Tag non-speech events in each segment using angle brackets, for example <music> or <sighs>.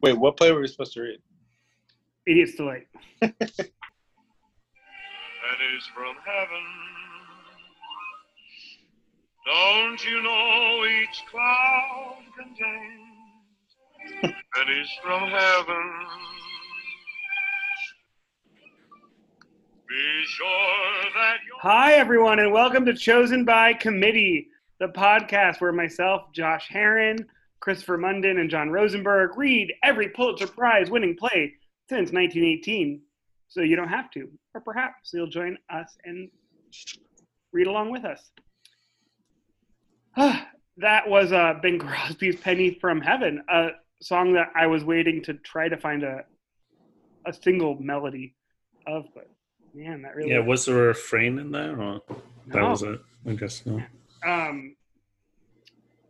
Wait, what play were we supposed to read? Idiot's Delight. that is from heaven. Don't you know each cloud contains <laughs> that is from heaven? Be sure that you Hi, everyone, and welcome to Chosen by Committee, the podcast where myself, Josh Herron, Christopher Munden, and John Rosenberg read every Pulitzer Prize winning play since 1918. So you don't have to, or perhaps you'll join us and read along with us. <sighs> that was uh, Bing Crosby's Penny from Heaven, a song that I was waiting to try to find a, a single melody of, but man, that really Yeah, was there a refrain in there, or that was it? I guess no. um,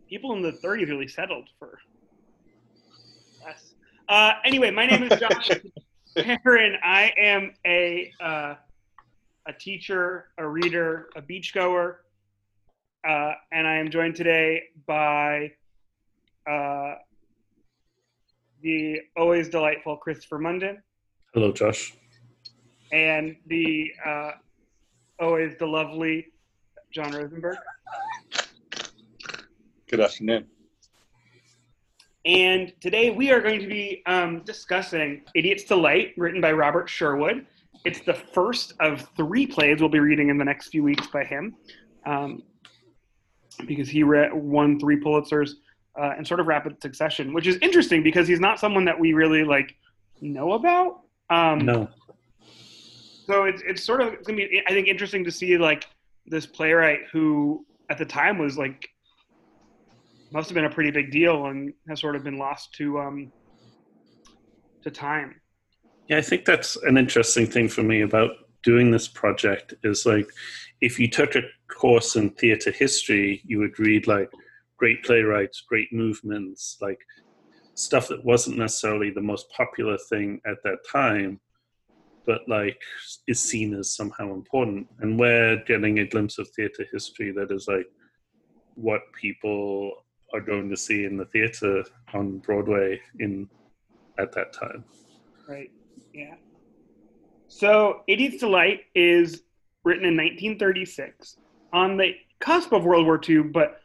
people in the 30s really settled for less. Uh, anyway, my name is Josh <laughs> Heron. I am a uh, a teacher, a reader, a beachgoer, uh, and I am joined today by uh, the always delightful Christopher Munden Hello, Josh. and the uh, always the lovely John Rosenberg. Good afternoon. And today we are going to be um, discussing Idiot's Delight, written by Robert Sherwood. It's the first of three plays we'll be reading in the next few weeks by him, um, because he re- won three Pulitzers uh, in sort of rapid succession, which is interesting because he's not someone that we really like know about. Um, No, so it's it's sort of it's gonna be I think interesting to see like this playwright who at the time was like must have been a pretty big deal and has sort of been lost to um to time. yeah, I think that's an interesting thing for me about doing this project. Is like, if you took a course in theater history, you would read like great playwrights, great movements, like stuff that wasn't necessarily the most popular thing at that time, but like is seen as somehow important. And we're getting a glimpse of theater history that is like what people are going to see in the theater on Broadway in at that time. Right. Yeah. So Idiot's Delight is written in 1936 on the cusp of World War II, but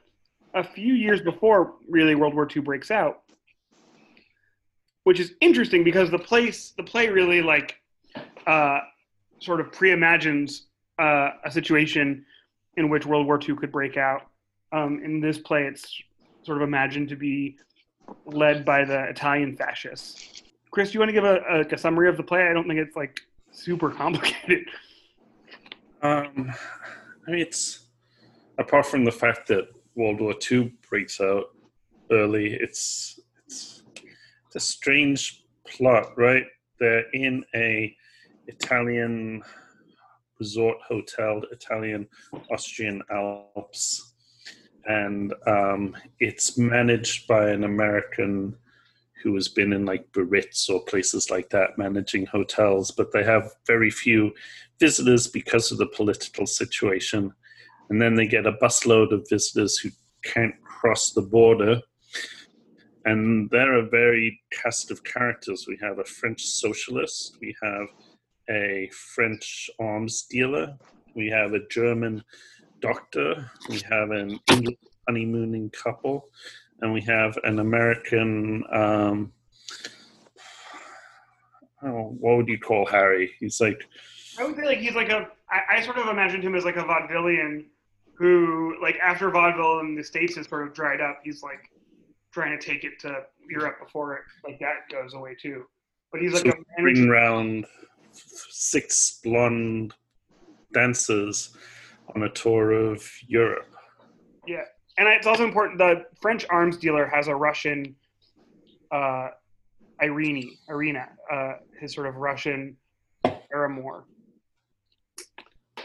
a few years before really World War II breaks out. Which is interesting because the place the play really like uh, sort of pre-imagines uh, a situation in which World War II could break out. Um, in this play, it's sort of imagined to be led by the Italian fascists. Chris, do you want to give a, a, a summary of the play? I don't think it's like super <laughs> complicated. Um, I mean, it's apart from the fact that World War II breaks out early, it's it's, it's a strange plot, right? They're in a Italian resort hotel, Italian Austrian Alps, and um, it's managed by an American who has been in like Biarritz or places like that managing hotels, but they have very few visitors because of the political situation. And then they get a busload of visitors who can't cross the border. And they're a varied cast of characters. We have a French socialist, we have a French arms dealer, we have a German doctor, we have an English honeymooning couple, and we have an American. Um, oh, what would you call Harry? He's like I would say like he's like a. I, I sort of imagined him as like a vaudevillian who, like, after vaudeville in the states has sort of dried up, he's like trying to take it to Europe before it like that goes away too. But he's like so a bring round six blonde dancers on a tour of Europe. Yeah, and it's also important. The French arms dealer has a Russian, uh, Irene, Irina, uh, his sort of Russian paramour.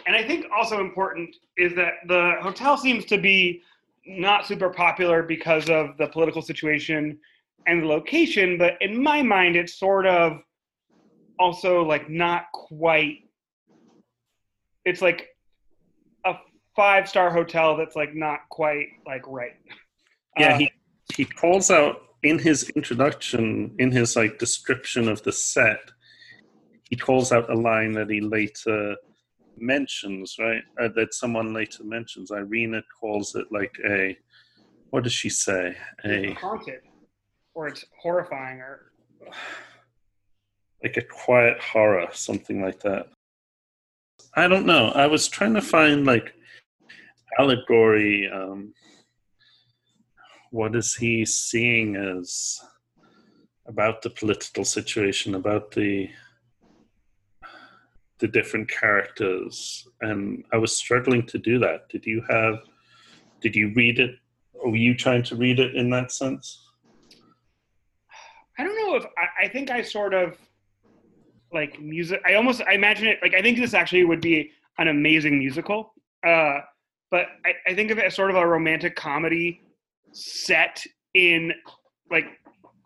And I think also important is that the hotel seems to be not super popular because of the political situation and the location, but in my mind, it's sort of also like not quite. It's like five star hotel that's like not quite like right. Yeah, Uh, he he calls out in his introduction, in his like description of the set, he calls out a line that he later mentions, right? Uh, that someone later mentions. Irina calls it like a, what does she say? A haunted, or it's horrifying, or like a quiet horror, something like that. I don't know. I was trying to find like allegory. Um, what is he seeing as about the political situation, about the the different characters? And I was struggling to do that. Did you have? Did you read it? Or were you trying to read it in that sense? I don't know if I, I think I sort of like music. I almost I imagine it like I think this actually would be an amazing musical. Uh, but I, I think of it as sort of a romantic comedy set in like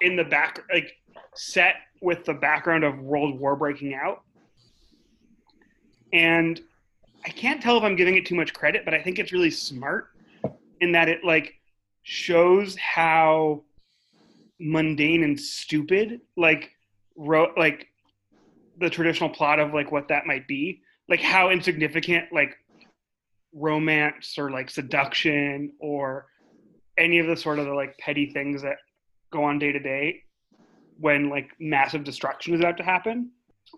in the back like set with the background of World War breaking out. And I can't tell if I'm giving it too much credit, but I think it's really smart in that it like shows how mundane and stupid like wrote like the traditional plot of like what that might be like how insignificant like romance or like seduction or any of the sort of the like petty things that go on day to day when like massive destruction is about to happen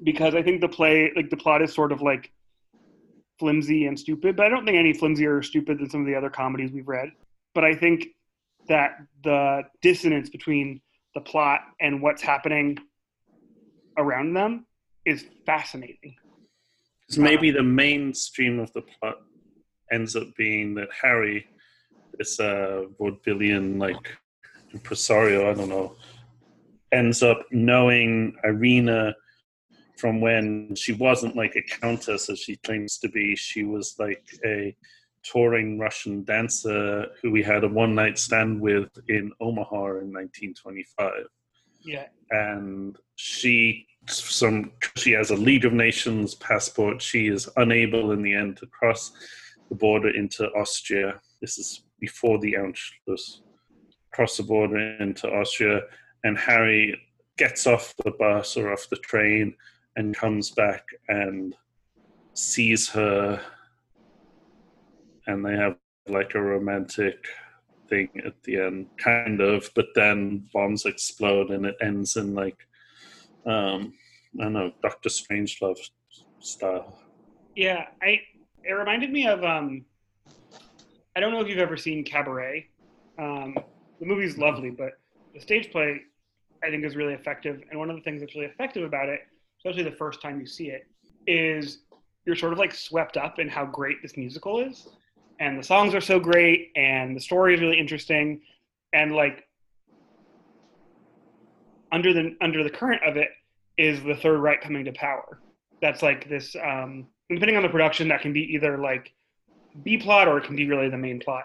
because i think the play like the plot is sort of like flimsy and stupid but i don't think any flimsier or stupid than some of the other comedies we've read but i think that the dissonance between the plot and what's happening around them is fascinating. Because maybe the mainstream of the plot ends up being that Harry, this uh, vaudevillian like impresario, I don't know, ends up knowing Irina from when she wasn't like a countess as she claims to be. She was like a touring Russian dancer who we had a one night stand with in Omaha in 1925. Yeah. And she some she has a League of Nations passport. She is unable in the end to cross the border into Austria. This is before the Anschluss. Cross the border into Austria, and Harry gets off the bus or off the train and comes back and sees her, and they have like a romantic thing at the end, kind of. But then bombs explode, and it ends in like um, I don't know, Doctor Strangelove style. Yeah, I it reminded me of um, I don't know if you've ever seen Cabaret. Um, the movie's lovely, but the stage play I think is really effective. And one of the things that's really effective about it, especially the first time you see it, is you're sort of like swept up in how great this musical is. And the songs are so great and the story is really interesting. And like under the under the current of it is the Third Reich coming to power. That's like this. Um, depending on the production, that can be either like B plot or it can be really the main plot.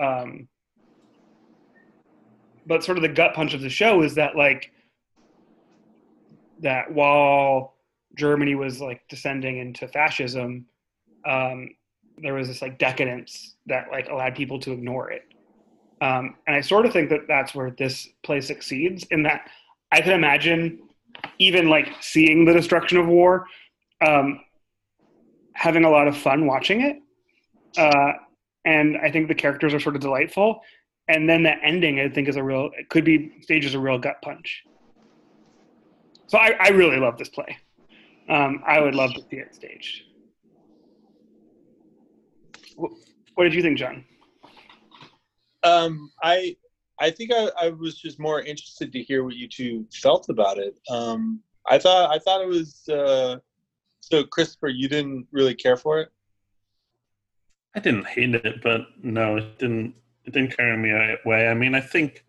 Um, but sort of the gut punch of the show is that like that while Germany was like descending into fascism, um, there was this like decadence that like allowed people to ignore it. Um, and I sort of think that that's where this play succeeds in that I can imagine even like seeing the destruction of war, um, having a lot of fun watching it. Uh, and I think the characters are sort of delightful. And then the ending, I think, is a real, it could be staged as a real gut punch. So I, I really love this play. Um, I would love to see it staged. What did you think, John? Um, I I think I, I was just more interested to hear what you two felt about it. Um, I thought I thought it was uh, so. Christopher, you didn't really care for it. I didn't hate it, but no, it didn't. It didn't carry me away. I mean, I think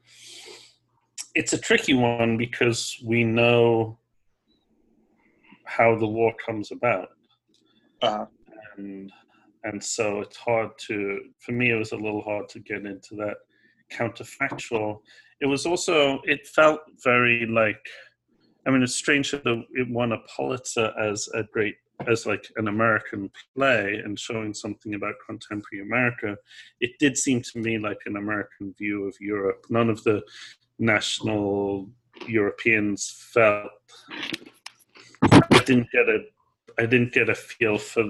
it's a tricky one because we know how the war comes about, Uh, and and so it's hard to. For me, it was a little hard to get into that counterfactual. It was also. It felt very like. I mean, it's strange that it won a Pulitzer as a great as like an American play and showing something about contemporary America, it did seem to me like an American view of Europe. None of the national Europeans felt. I didn't get a I didn't get a feel for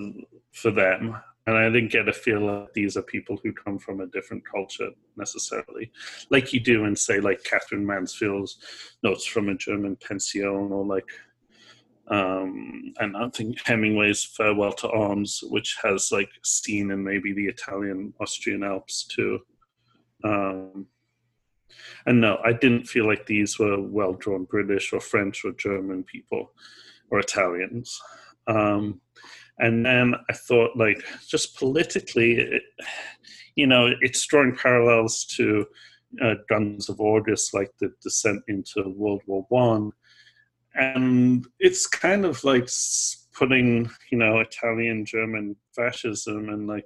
for them, and I didn't get a feel that these are people who come from a different culture necessarily, like you do in say like Katherine Mansfield's notes from a German pension, or like um, and I think Hemingway's Farewell to Arms, which has like scene in maybe the Italian Austrian Alps too. Um, and no, I didn't feel like these were well drawn British or French or German people or Italians. Um, and then I thought, like, just politically, it, you know, it's drawing parallels to uh, Guns of August, like the descent into World War One, and it's kind of like putting, you know, Italian German fascism and like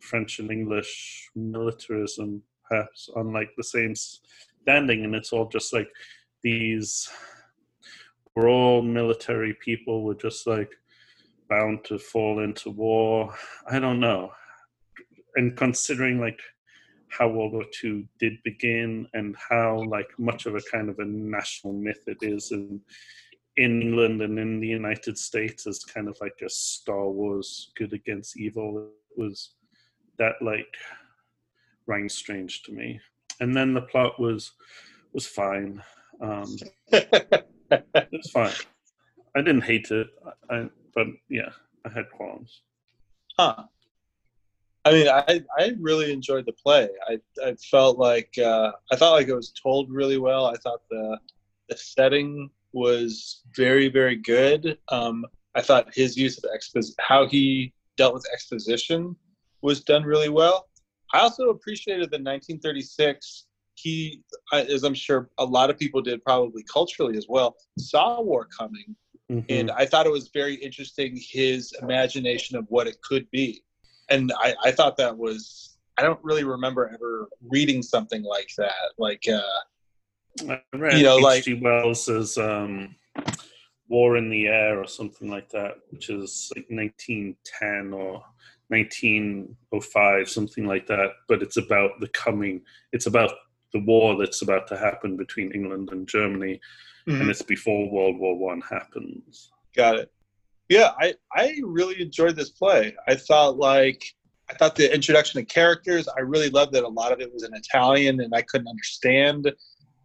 French and English militarism perhaps on like the same standing, and it's all just like these. We're all military people. We're just like bound to fall into war. I don't know. And considering like how World War II did begin and how like much of a kind of a national myth it is in in England and in the United States as kind of like a Star Wars good against evil it was that like rang strange to me. And then the plot was was fine. Um, <laughs> it was fine. I didn't hate it. I, but yeah, I had qualms. Huh. I mean, I, I really enjoyed the play. I, I felt like uh, I felt like it was told really well. I thought the the setting was very very good. Um, I thought his use of expos how he dealt with exposition was done really well. I also appreciated the 1936. He, as I'm sure a lot of people did, probably culturally as well, saw war coming Mhm. and I thought it was very interesting his imagination of what it could be, and I, I thought that was I don't really remember ever reading something like that. Like, uh, I read you know, like- H.G. Wells's um, War in the Air or something like that, which is like 1910 or 1905, something like that. But it's about the coming. It's about the war that's about to happen between England and Germany, Mhm. and it's before World War One happens. got it. Yeah, I I really enjoyed this play. I thought like I thought the introduction of characters. I really loved that a lot of it was in Italian and I couldn't understand.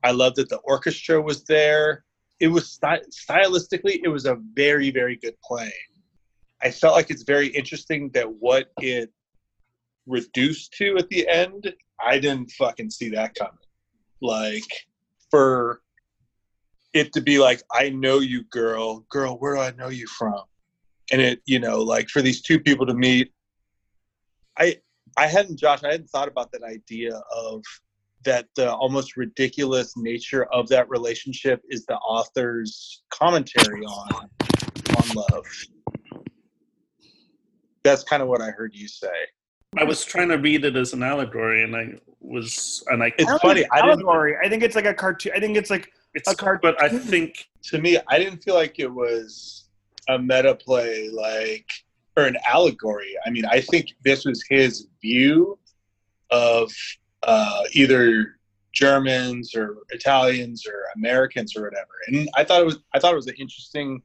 I loved that the orchestra was there. It was sty- stylistically, it was a very very good play. I felt like it's very interesting that what it reduced to at the end, I didn't fucking see that coming. Like for it to be like, I know you, girl, girl, where do I know you from? And it, you know, like for these two people to meet, I, I hadn't, Josh, I hadn't thought about that idea of that the almost ridiculous nature of that relationship is the author's commentary on on love. That's kind of what I heard you say. I was trying to read it as an allegory, and I was, and I. It's funny, I didn't- allegory. I think it's like a cartoon. I think it's like It's a cart- but I think to me, I didn't feel like it was a meta play, like or an allegory. I mean, I think this was his view of uh, either Germans or Italians or Americans or whatever, and I thought it was I thought it was an interesting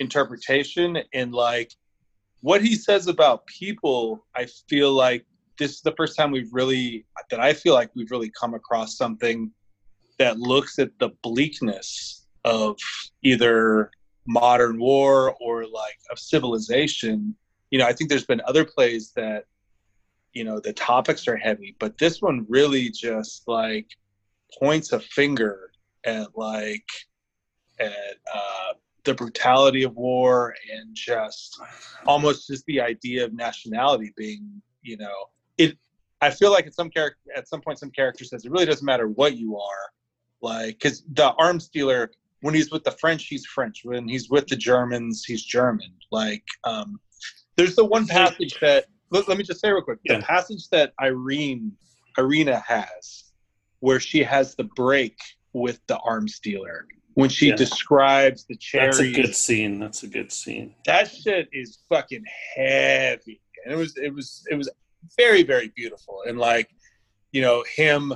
interpretation and like what he says about people. I feel like this is the first time we've really that I feel like we've really come across something that looks at the bleakness of either modern war or like of civilization. You know i think there's been other plays that you know the topics are heavy but this one really just like points a finger at like at uh, the brutality of war and just almost just the idea of nationality being you know it i feel like at some character at some point some character says it really doesn't matter what you are like because the arms dealer when he's with the french he's french when he's with the germans he's german like um there's the one passage that let, let me just say real quick Yeah. the passage that irene irina has where she has the break with the arms dealer when she Yeah. describes the that's a good scene. That's a good scene. that shit is fucking heavy and it was it was it was very very beautiful and like you know him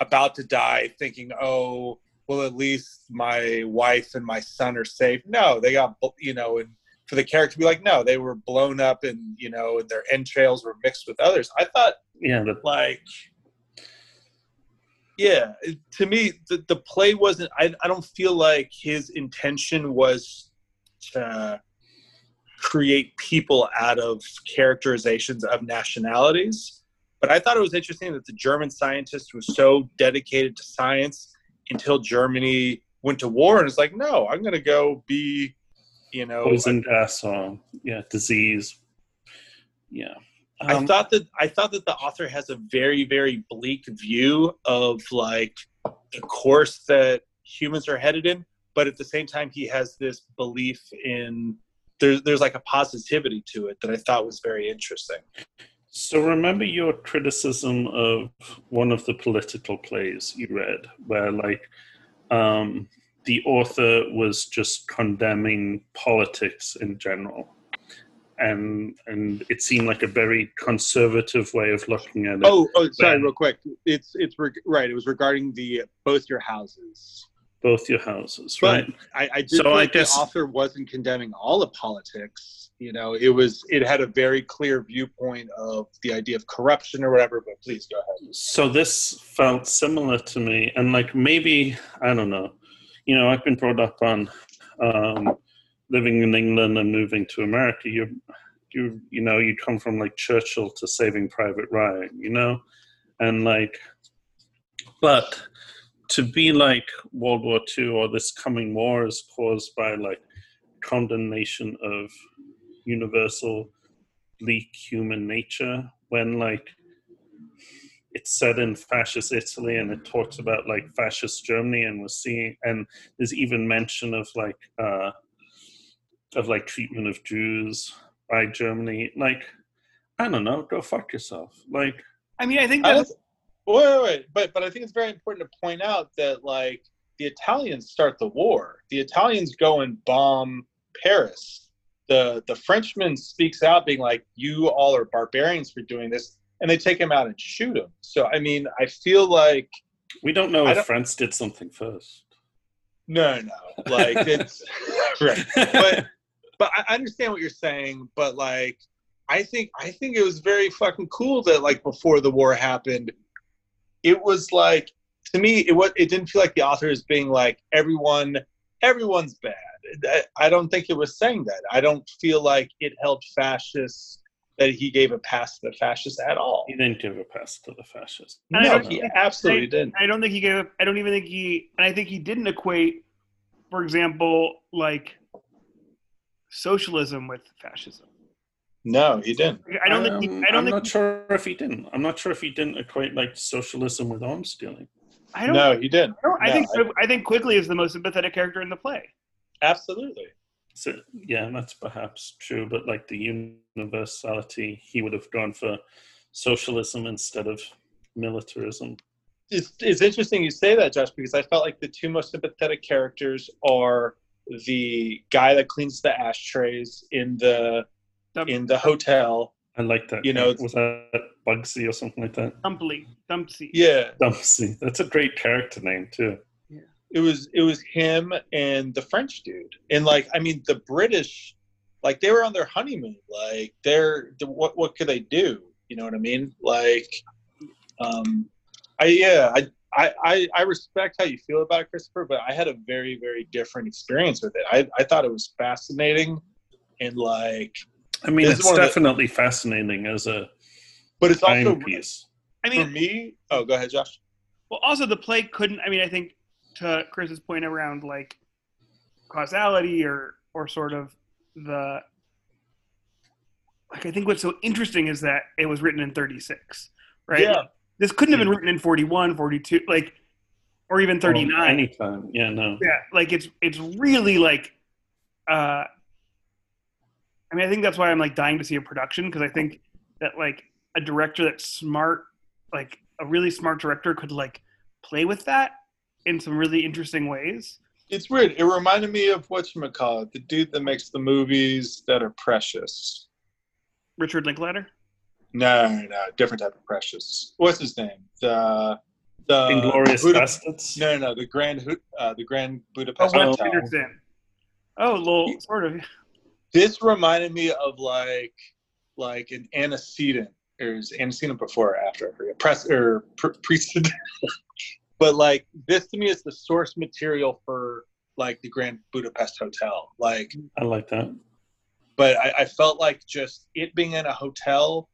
about to die, thinking, "Oh, well, at least my wife and my son are safe." No, they got you know, and for the character to be like, "No, they were blown up, and you know, and their entrails were mixed with others." I thought Yeah, that like yeah to me the, the play wasn't I, I don't feel like his intention was to create people out of characterizations of nationalities but i thought it was interesting that the german scientist was so dedicated to science until germany went to war and it's like no i'm going to go be you know poison gas or yeah, disease. Yeah. I Um, thought that I thought that the author has a very very bleak view of like the course that humans are headed in, but at the same time he has this belief in there's there's like a positivity to it that I thought was very interesting. So remember your criticism of one of the political plays you read, where like um, the author was just condemning politics in general, and and it seemed like a very conservative way of looking at it. Oh, oh, sorry, real quick. It's it's reg- right. It was regarding the both your houses. both your houses, But right? I, I did So I like guess- the author wasn't condemning all of politics. You know, it was it had a very clear viewpoint of the idea of corruption or whatever. But please go ahead. so this felt similar to me and like maybe i don't know you know i've been brought up on um, living in england and moving to america you you you know you come from like churchill to saving private ryan you know and like but to be like world war ii or this coming war is caused by like condemnation of universal bleak human nature when like it's set in fascist Italy and it talks about like fascist Germany and we're seeing and there's even mention of like uh of like treatment of Jews by Germany. Like I don't know, go fuck yourself. Like I mean, I think I that's don't, wait, wait, wait, but but I think it's very important to point out that like the Italians start the war. The Italians go and bomb Paris. The the Frenchman speaks out, being like, "You all are barbarians for doing this," and they take him out and shoot him. So I mean, I feel like we don't know I if don't- France did something first. no, no, like <laughs> it's right. But but I I understand what you're saying. But like, I think I think it was very fucking cool that like before the war happened, it was like to me it was it didn't feel like the author is being like everyone everyone's bad. I- I don't think it was saying that. I don't feel like it helped fascists that he gave a pass to the fascists at all. He didn't give a pass to the fascists. And I No, he think- absolutely didn't. I don't think he gave. I don't even think he. And I think he didn't equate, for example, like socialism with fascism. No, he didn't. I don't think. He, Um, I don't I'm think. not sure if he didn't. I'm not sure if he didn't equate like socialism with arms stealing. I don't. No, he didn't. I, don't, I think. I, think Quillery is the most sympathetic character in the play. Absolutely. So yeah, that's perhaps true, but like the universality, he would have gone for socialism instead of militarism. it's, it's interesting you say that, Josh, because I felt like the two most sympathetic characters are the guy that cleans the ashtrays in the The in the hotel. I like that. You know, was that Bugsy or something like that? Dumpy, Dumpsy. Yeah, Dumpsy. That's a great character name too. It was it was him and the French dude, and like I mean the British, like they were on their honeymoon. Like they're the, what what could they do? You know what I mean? Like, um, I yeah I. I, I, I respect how you feel about it, Christopher, but I had a very, very different experience with it. I, I thought it was fascinating and like I mean, it's one of the- definitely fascinating as a but it's also timepiece. I mean for me oh go ahead josh well, also the play couldn't. I mean, I think to Chris's point around like causality or or sort of the like I think what's so interesting is that it was written in 36, right? Yeah. This couldn't have been written in 41, 42, like or even 39. Oh, anytime. Yeah, no. Yeah, like it's it's really like uh I mean I think that's why I'm like dying to see a production because I think that like a director that's smart like a really smart director could like play with that in some really interesting ways. it's weird it reminded me of whatchamacallit the dude that makes the movies that are precious Richard Linklater? no no different type of precious what's his name the the Inglorious Buda- Bastards. No, no, no, the Grand Hu- uh, the Grand Oh, Budapest Wes Hotel. Anderson. Oh, little sort of. This reminded me of like like an antecedent. Or is antecedent before or after? I forget. Press or pre- precedent. <laughs> but like this to me is the source material for like the Grand Budapest Hotel. Like I like that. but I, I felt like just it being in a hotel,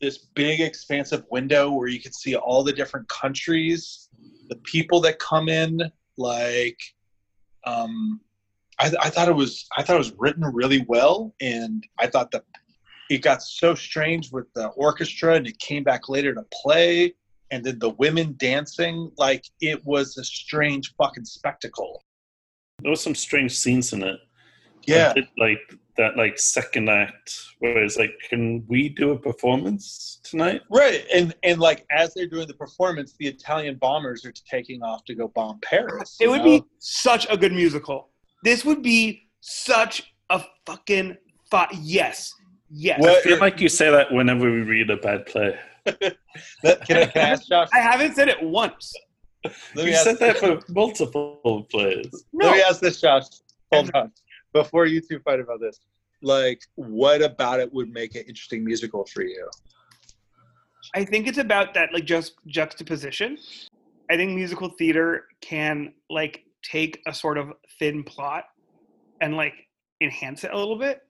this big expansive window where you could see all the different countries, the people that come in, like um I, I thought it was I thought it was written really well and I thought that it got so strange with the orchestra and it came back later to play and then the women dancing like it was a strange fucking spectacle. There was some strange scenes in it. Yeah. Did like that, like second act, where it's like, can we do a performance tonight? Right, and and like as they're doing the performance, the Italian bombers are taking off to go bomb Paris. It would know? be such a good musical. This would be such a fucking fu- yes, yes. What- I feel like you say that whenever we read a bad play. That- can, I, can I ask Josh? I haven't said it once. Let You me ask, said that for <laughs> multiple plays. No, let me ask this, Josh. Hold on, before you two fight about this. Like, what about it would make an interesting musical for you? I think it's about that like just juxtaposition. I think musical theater can like take a sort of thin plot and like enhance it a little bit.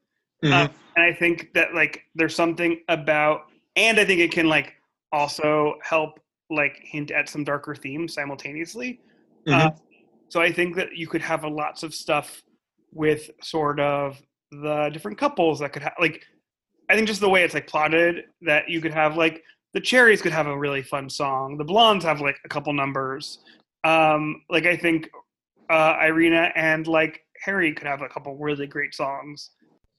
Um, and I think that like there's something about, and I think it can like also help like hint at some darker themes simultaneously. Uh, so I think that you could have a lots of stuff with sort of the different couples that could have like I think just the way it's like plotted that you could have like the cherries could have a really fun song. The blondes have like a couple numbers. Um like I think uh Irina and like Harry could have a couple really great songs.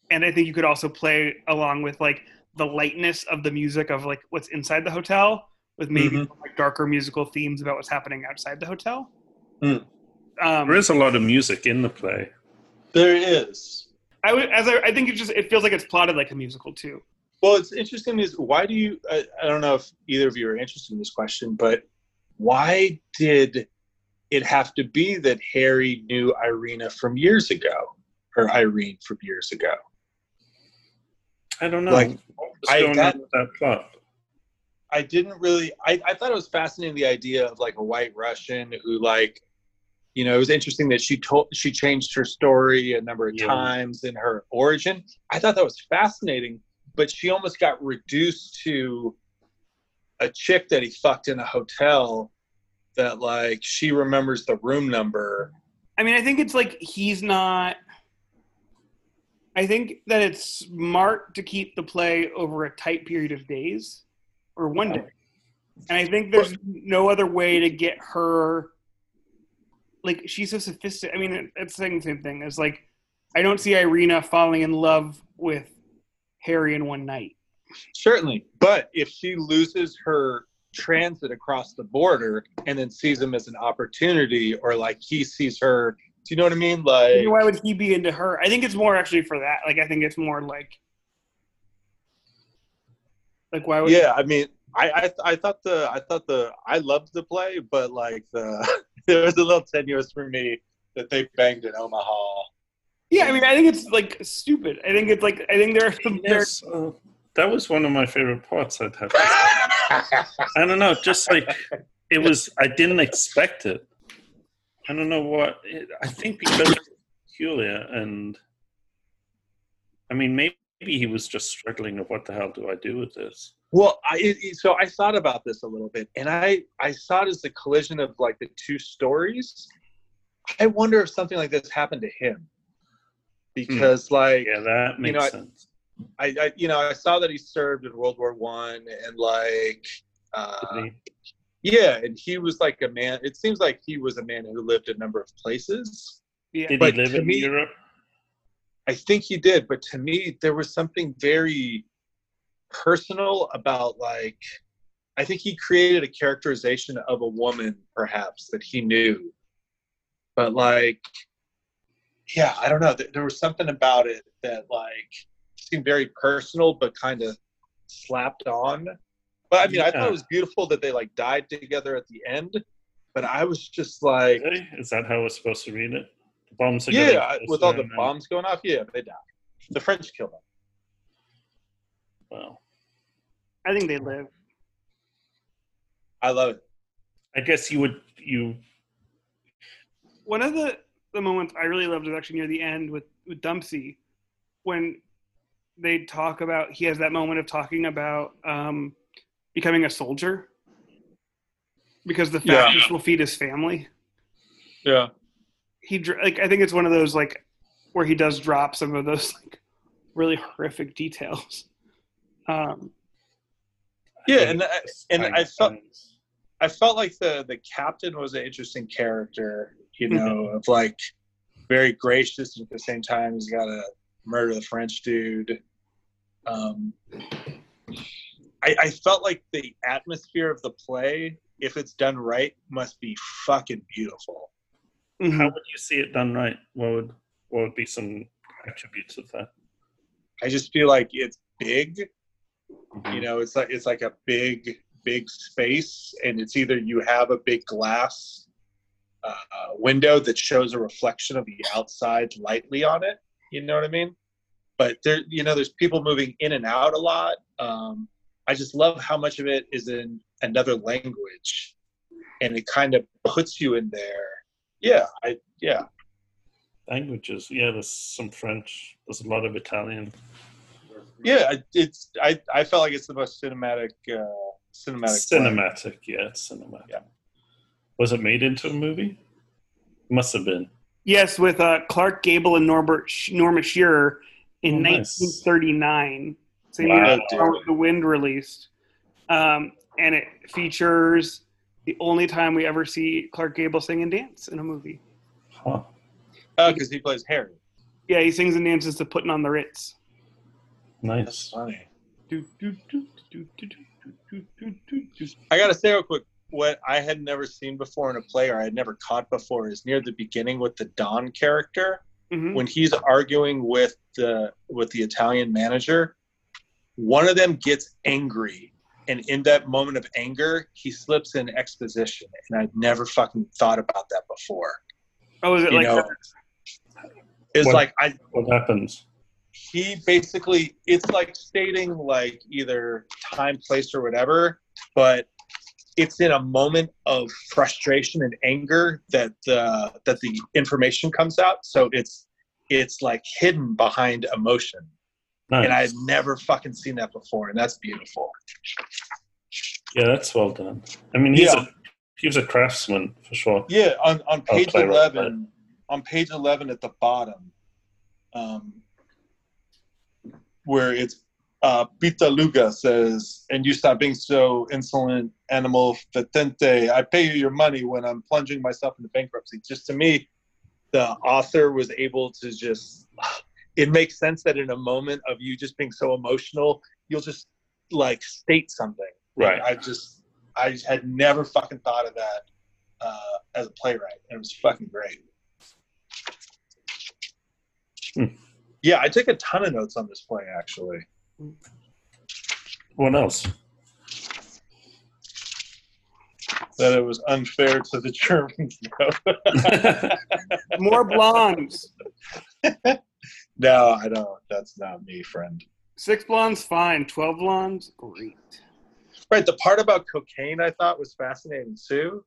And I think you could also play along with like the lightness of the music of like what's inside the hotel with maybe Mhm. like darker musical themes about what's happening outside the hotel. Mm. Um, There is a lot of music in the play. there is. I would, as I, I think it just it feels like it's plotted like a musical too. Well, it's interesting is why do you? I, I don't know if either of you are interested in this question, but why did it have to be that Harry knew Irina from years ago, or Irene from years ago? I don't know. Like, What's I- going that- on with that plot? I didn't really. I, I thought it was fascinating the idea of like a white Russian who like, you know, it was interesting that she told she changed her story a number of Yeah. times in her origin. I thought that was fascinating, but she almost got reduced to a chick that he fucked in a hotel. That like she remembers the room number. I mean, I think it's like he's not. I think that it's smart to keep the play over a tight period of days or one day. And I think there's no other way to get her. Like, she's so sophisticated. I mean, it's saying the same thing. It's like, I don't see Irina falling in love with Harry in one night. Certainly, but if she loses her transit across the border and then sees him as an opportunity, or like he sees her, do you know what I mean? Like, Why would he be into her? I think it's more actually for that. Like, I think it's more like. Like, why would yeah, I mean, I, I I thought the I thought the I loved the play, but like the <laughs> it was a little tenuous for me that they banged in Omaha. Yeah, I mean, I think it's like stupid. I think it's like I think there are some there. Yes, uh, that was one of my favorite parts. I'd have. To say. <laughs> I don't know, just like it was. I didn't expect it. I don't know what. It, I think because it's peculiar, and I mean, maybe he was just struggling of what the hell do I do with this? Well, I it, so I thought about this a little bit, and I I saw it as the collision of like the two stories. I wonder if something like this happened to him, because like Yeah, that makes know, I- sense. I, I you know I saw that he served in World War One and like uh, yeah, and he was like a man. It seems like he was a man who lived a number of places. Yeah. did but he live in me- Europe? I think he did, but to me there was something very personal about like I think he created a characterization of a woman perhaps that he knew. But like yeah, I don't know. There, there was something about it that like seemed very personal but kind of slapped on. But I mean, I thought it was beautiful that they like died together at the end. But I was just like, Really? Is that how we're supposed to read it? The bombs are yeah, going with all the and then- bombs going off, yeah, they die. The French kill them. Well, I think they live. I love it. I guess you would you One of the, the moments I really loved was actually near the end with, with Dumpsy when they talk about, he has that moment of talking about um, becoming a soldier because the Yeah. fascists will feed his family. Yeah. He, like, I think it's one of those, like, where he does drop some of those, like, really horrific details. Um, Yeah, and I, and I felt. I felt like the the captain was an interesting character. You know, of like very gracious and at the same time he's got to murder the French dude. Um, I, I felt like the atmosphere of the play, if it's done right, must be fucking beautiful. mhm. How would you see it done right? What would what would be some attributes of that? I just feel like it's big. You know, it's like it's like a big, big space, and it's either you have a big glass uh, window that shows a reflection of the outside lightly on it. You know what I mean? But there, you know, there's people moving in and out a lot. Um, I just love how much of it is in another language, and it kind of puts you in there. Yeah, I yeah. Languages, yeah. There's some French. There's a lot of Italian. Yeah, it's I, I felt like it's the most cinematic uh, cinematic play. Cinematic, yeah, it's cinematic. Yeah. Was it made into a movie? Must have been. Yes, with uh, Clark Gable and Norbert Sh- Norma Shearer in Oh, nice. Wow, the wind released, um, and it features the only time we ever see Clark Gable sing and dance in a movie. Huh. Oh, because he plays Harry. Yeah, he sings and dances to "Putting on the Ritz." Nice. That's funny. I gotta say real quick, what I had never seen before in a play or I had never caught before is near the beginning with the Don character mm-hmm. when he's arguing with the with the Italian manager one of them gets angry, and in that moment of anger, he slips in exposition, and I'd never fucking thought about that before. Oh, is it You like know, that? it's What- like I What happens? he basically it's like stating like either time place or whatever but it's in a moment of frustration and anger that uh, that the information comes out so it's it's like hidden behind emotion Nice. and i'd never fucking seen that before and that's beautiful yeah, that's well done. I mean, he's Yeah. a he was a craftsman for sure. yeah on, on Oh, page playwright, 11 on page 11 at the bottom um, where it's uh, Pittaluga says, and you stop being so insolent, animal fetente. I pay you your money when I'm plunging myself into bankruptcy. Just to me, the author was able to just, it makes sense that in a moment of you just being so emotional, you'll just like state something. Right. I just, I had never fucking thought of that uh, as a playwright. And it was fucking great. Hmm. Yeah, I took a ton of notes on this play actually. What else? That it was unfair to the <laughs> Germans. More blondes. <laughs> no, I don't. That's not me, friend. Six blondes, fine. Twelve blondes, great. Right. The part about cocaine I thought was fascinating too.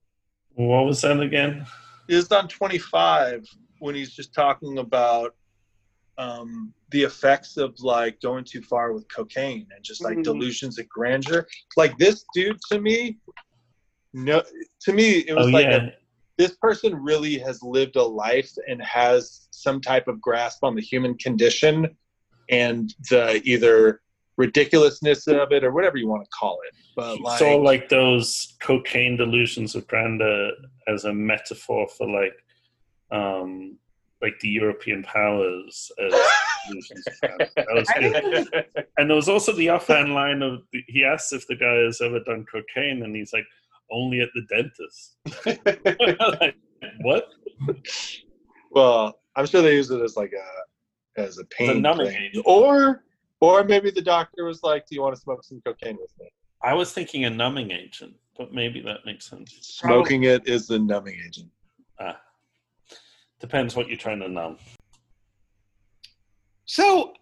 what was that again? Is on 25 when he's just talking about um, the effects of like going too far with cocaine and just like Mhm. delusions of grandeur. Like this dude to me, no, to me it was Oh like yeah, a, this person really has lived a life and has some type of grasp on the human condition and the either ridiculousness of it or whatever you want to call it. But like, saw like those cocaine delusions of grandeur as a metaphor for like, um, like the European powers as <laughs> delusions of grandeur. That was good. And there was also the offhand line of he asks if the guy has ever done cocaine, and he's like, only at the dentist. like, <laughs> <laughs> what? well, I'm sure they use it as like a as a pain numbing thing. agent. or or maybe the doctor was like, "Do you want to smoke some cocaine with me?" I was thinking a numbing agent, but maybe that makes sense. Smoking it is the numbing agent. Ah, depends what you're trying to numb. So,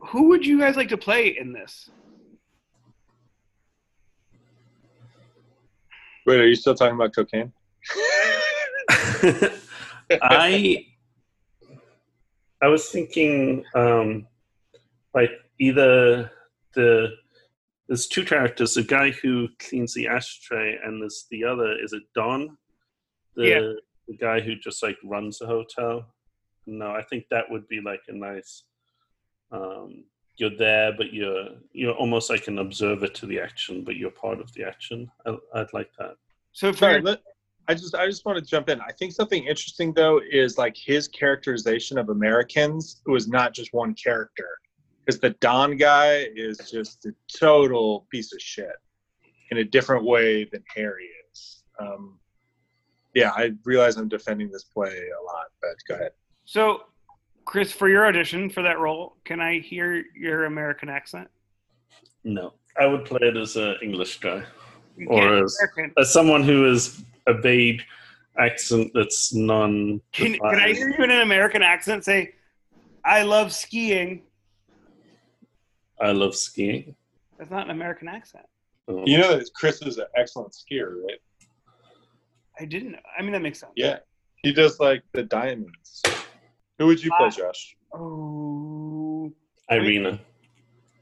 who would you guys like to play in this? Wait, are you still talking about cocaine? <laughs> I I was thinking um like either the there's two characters, the guy who cleans the ashtray and there's the other, is it Don? The Yeah. the guy who just like runs the hotel. No, I think that would be like a nice um you're there but you're you're almost like an observer to the action, but you're part of the action. I, I'd like that. So, for Sorry, let, I just I just want to jump in. I think something interesting though is like his characterization of Americans was not just one character, because the Don guy is just a total piece of shit in a different way than Harry is. Um, yeah, I realize I'm defending this play a lot, but go ahead. so, Chris, for your audition for that role, can I hear your American accent? No. I would play it as an English guy. You Or can't as- as someone who has a vague accent that's non Can, can I hear you in an American accent say, "I love skiing"? I love skiing. That's not an American accent. Um, You know that Chris is an excellent skier, right? I didn't. I mean, that makes sense. Yeah, he does like the diamonds. Who would you play, Josh? Oh Irina,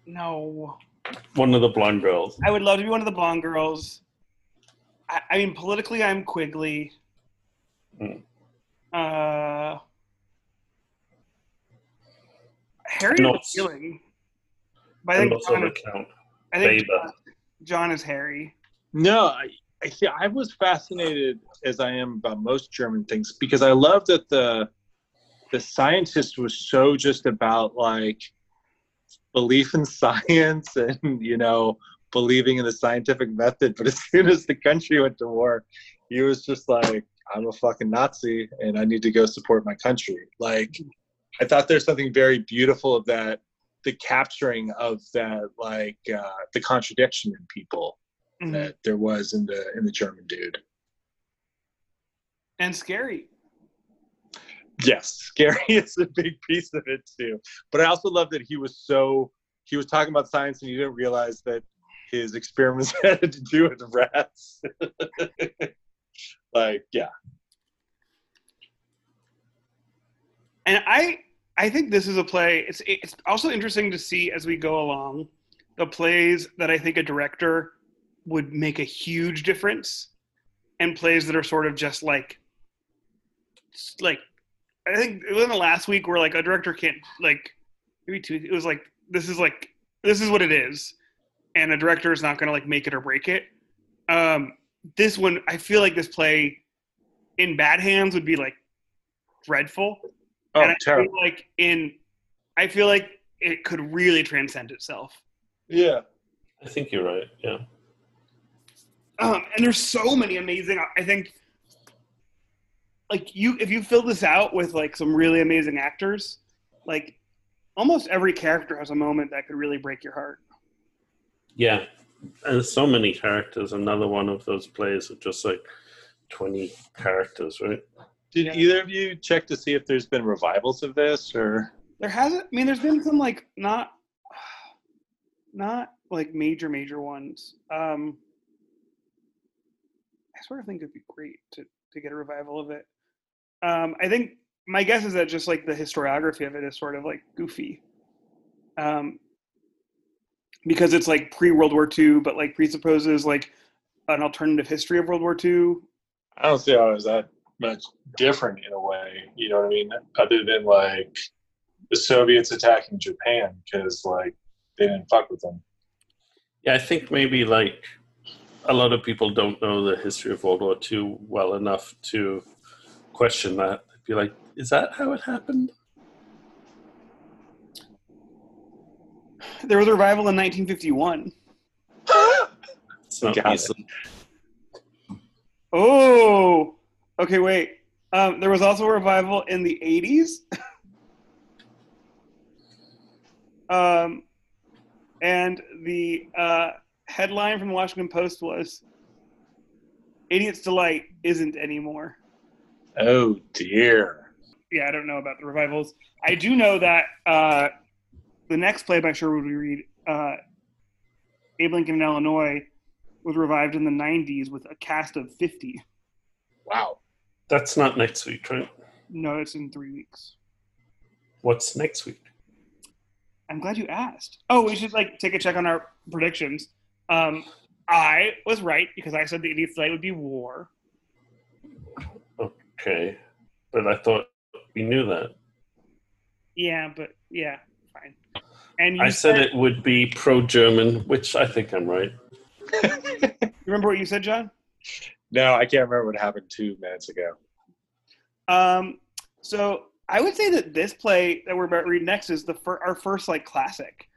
no! one of the blonde girls. I would love to be one of the blonde girls. I, I mean, politically, I'm Quillery. Hmm. Uh, Harry And was also- feeling. But I think, also John is, count. I think John, John is Harry. No, I, I see. I was fascinated as I am about most German things because I love that the the scientist was so just about like belief in science <laughs> and you know believing in the scientific method. But as <laughs> soon as the country went to war, he was just like, "I'm a fucking Nazi and I need to go support my country." Like, I thought there's something very beautiful of that, the capturing of that, like uh, the contradiction in people Mhm. that there was in the in the German dude. And scary. Yes, scary <laughs> is a big piece of it too. But I also love that he was so he was talking about science and he didn't realize that his experiments <laughs> had to do with rats. <laughs> like, yeah. And I I think this is a play. It's it's also interesting to see as we go along the plays that I think a director would make a huge difference, and plays that are sort of just like like I think it was in the last week where like a director can't like maybe two. It was like this is like this is what it is, and a director is not going to like make it or break it. Um, this one, I feel like this play in bad hands would be like dreadful. Oh, and I terrible. feel like in I feel like it could really transcend itself. Yeah. I think you're right. Yeah. Um, and there's so many amazing. I think, like you, if you fill this out with like some really amazing actors, like almost every character has a moment that could really break your heart. Yeah. And so many characters. Another one of those plays of just like 20 characters, right? Did Yeah. either of you check to see if there's been revivals of this or There hasn't. I mean, there's been some like not, <sighs> not like major major ones. Um, I sort of think it'd be great to to get a revival of it. Um, I think my guess is that just like the historiography of it is sort of like goofy, um, because it's like pre World War II, but like presupposes like an alternative history of World War II. I don't see how it was that much different in a way, you know what I mean? Other than like the Soviets attacking Japan because like they didn't fuck with them. Yeah, I think maybe like a lot of people don't know the history of World War II well enough to question that. They'd be like, is that how it happened? There was a revival in 1951. It's not recent. Oh, okay. Wait. Um, there was also a revival in the '80s. <laughs> um, and the uh, headline from the Washington Post was Idiot's Delight isn't anymore. Oh dear. Yeah, I don't know about the revivals. I do know that uh, the next play by Sherwood we read, uh, Abe Lincoln in Illinois, was revived in the 90s with a cast of 50. Wow. That's not next week, right? No, it's in three weeks. What's next week? I'm glad you asked. Oh, we should like take a check on our predictions. Um, I was right because I said the Idiot's Delight would be war. Okay, but I thought we knew that. Yeah, but yeah, fine. And you I said it would be pro-German, which I think I'm right. <laughs> Remember what you said, John? No, I can't remember what happened two minutes ago. Um, so I would say that this play that we're about to read next is the fir- our first like classic.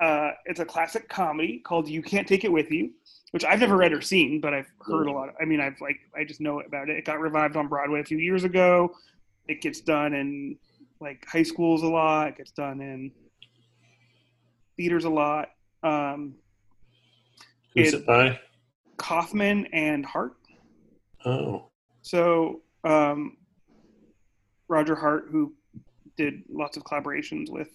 Uh, it's a classic comedy called "You Can't Take It With You," which I've never read or seen, but I've heard a lot. I mean, I've like I just know about it. It got revived on Broadway a few years ago. It gets done in like high schools a lot. It gets done in theaters a lot. Um, Who's It- it by? Kaufman and Hart. Oh, So um, Roger Hart, who did lots of collaborations with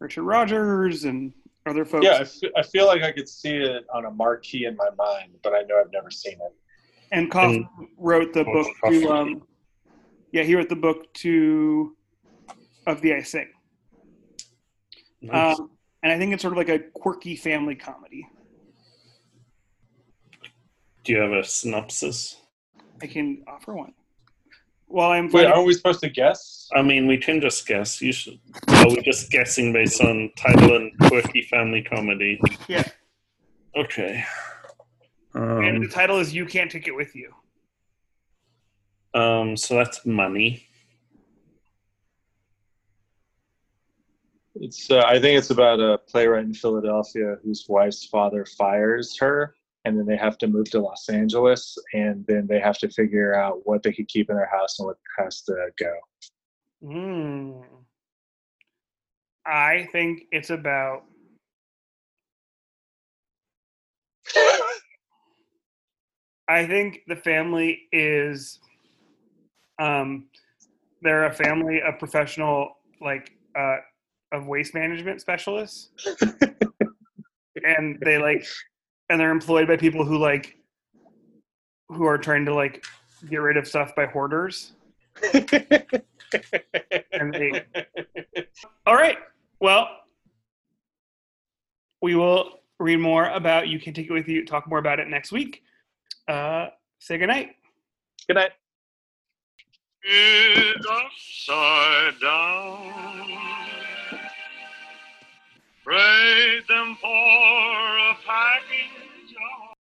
Richard Rodgers and other folks. Yeah, I feel like I could see it on a marquee in my mind, but I know I've never seen it. And Kaufman wrote the book Kaufman. to, um, yeah, he wrote the book to Of Thee I Sing. nice. Um, and I think it's sort of like a quirky family comedy. Do you have a synopsis? I can offer one. Well, I'm Wait, aren't we supposed to guess? I mean, we can just guess. You should. Are we just guessing based on title and quirky family comedy? yeah, Okay. and Um, the title is "You Can't Take It With You." um, so that's money. It's. Uh, I think it's about a playwright in Philadelphia whose wife's father fires her, and then they have to move to Los Angeles, and then they have to figure out what they could keep in their house and what has to go. Hmm. I think it's about <laughs> I think the family is um they're a family of professional like uh of waste management specialists. <laughs> and they like and they're employed by people who like who are trying to like get rid of stuff by hoarders. And they <laughs> All right. Well, we will read more about You Can Take It With You, talk more about it next week. Uh, say goodnight. Good night. is upside down. Trade them for a packing